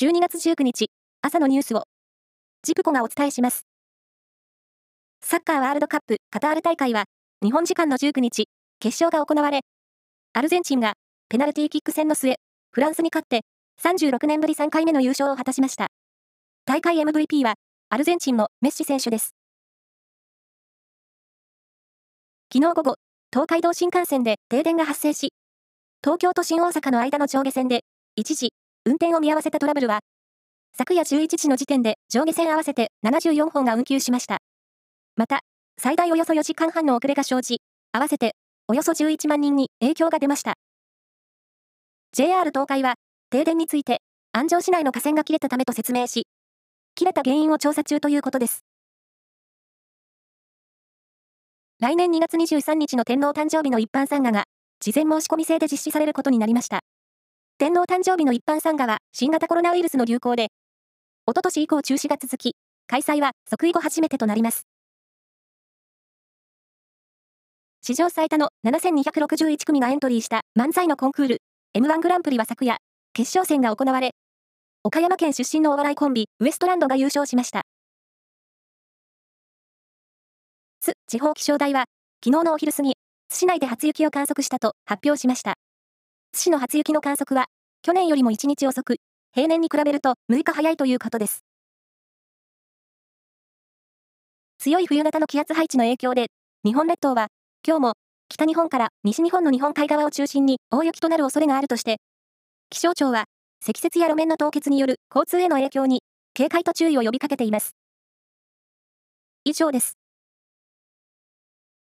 12月19日、朝のニュースを、ジプコがお伝えします。サッカーワールドカップカタール大会は、日本時間の19日、決勝が行われ、アルゼンチンがペナルティーキック戦の末、フランスに勝って、36年ぶり3回目の優勝を果たしました。大会 MVP は、アルゼンチンのメッシ選手です。昨日午後、東海道新幹線で停電が発生し、東京都心大阪の間の上下線で、一時、運転を見合わせたトラブルは、昨夜11時の時点で上下線合わせて74本が運休しました。また、最大およそ4時間半の遅れが生じ、合わせておよそ11万人に影響が出ました。JR 東海は、停電について、安城市内の架線が切れたためと説明し、切れた原因を調査中ということです。来年2月23日の天皇誕生日の一般参賀が、事前申し込み制で実施されることになりました。天皇誕生日の一般参賀は新型コロナウイルスの流行で、おととし以降中止が続き、開催は即位後初めてとなります。史上最多の7261組がエントリーした漫才のコンクール、M1 グランプリは昨夜、決勝戦が行われ、岡山県出身のお笑いコンビ、ウエストランドが優勝しました。津地方気象台は、昨日のお昼過ぎ、津市内で初雪を観測したと発表しました。津市の初雪の観測は、去年よりも1日遅く、平年に比べると6日早いということです。強い冬型の気圧配置の影響で、日本列島は、今日も、北日本から西日本の日本海側を中心に大雪となる恐れがあるとして、気象庁は、積雪や路面の凍結による交通への影響に、警戒と注意を呼びかけています。以上です。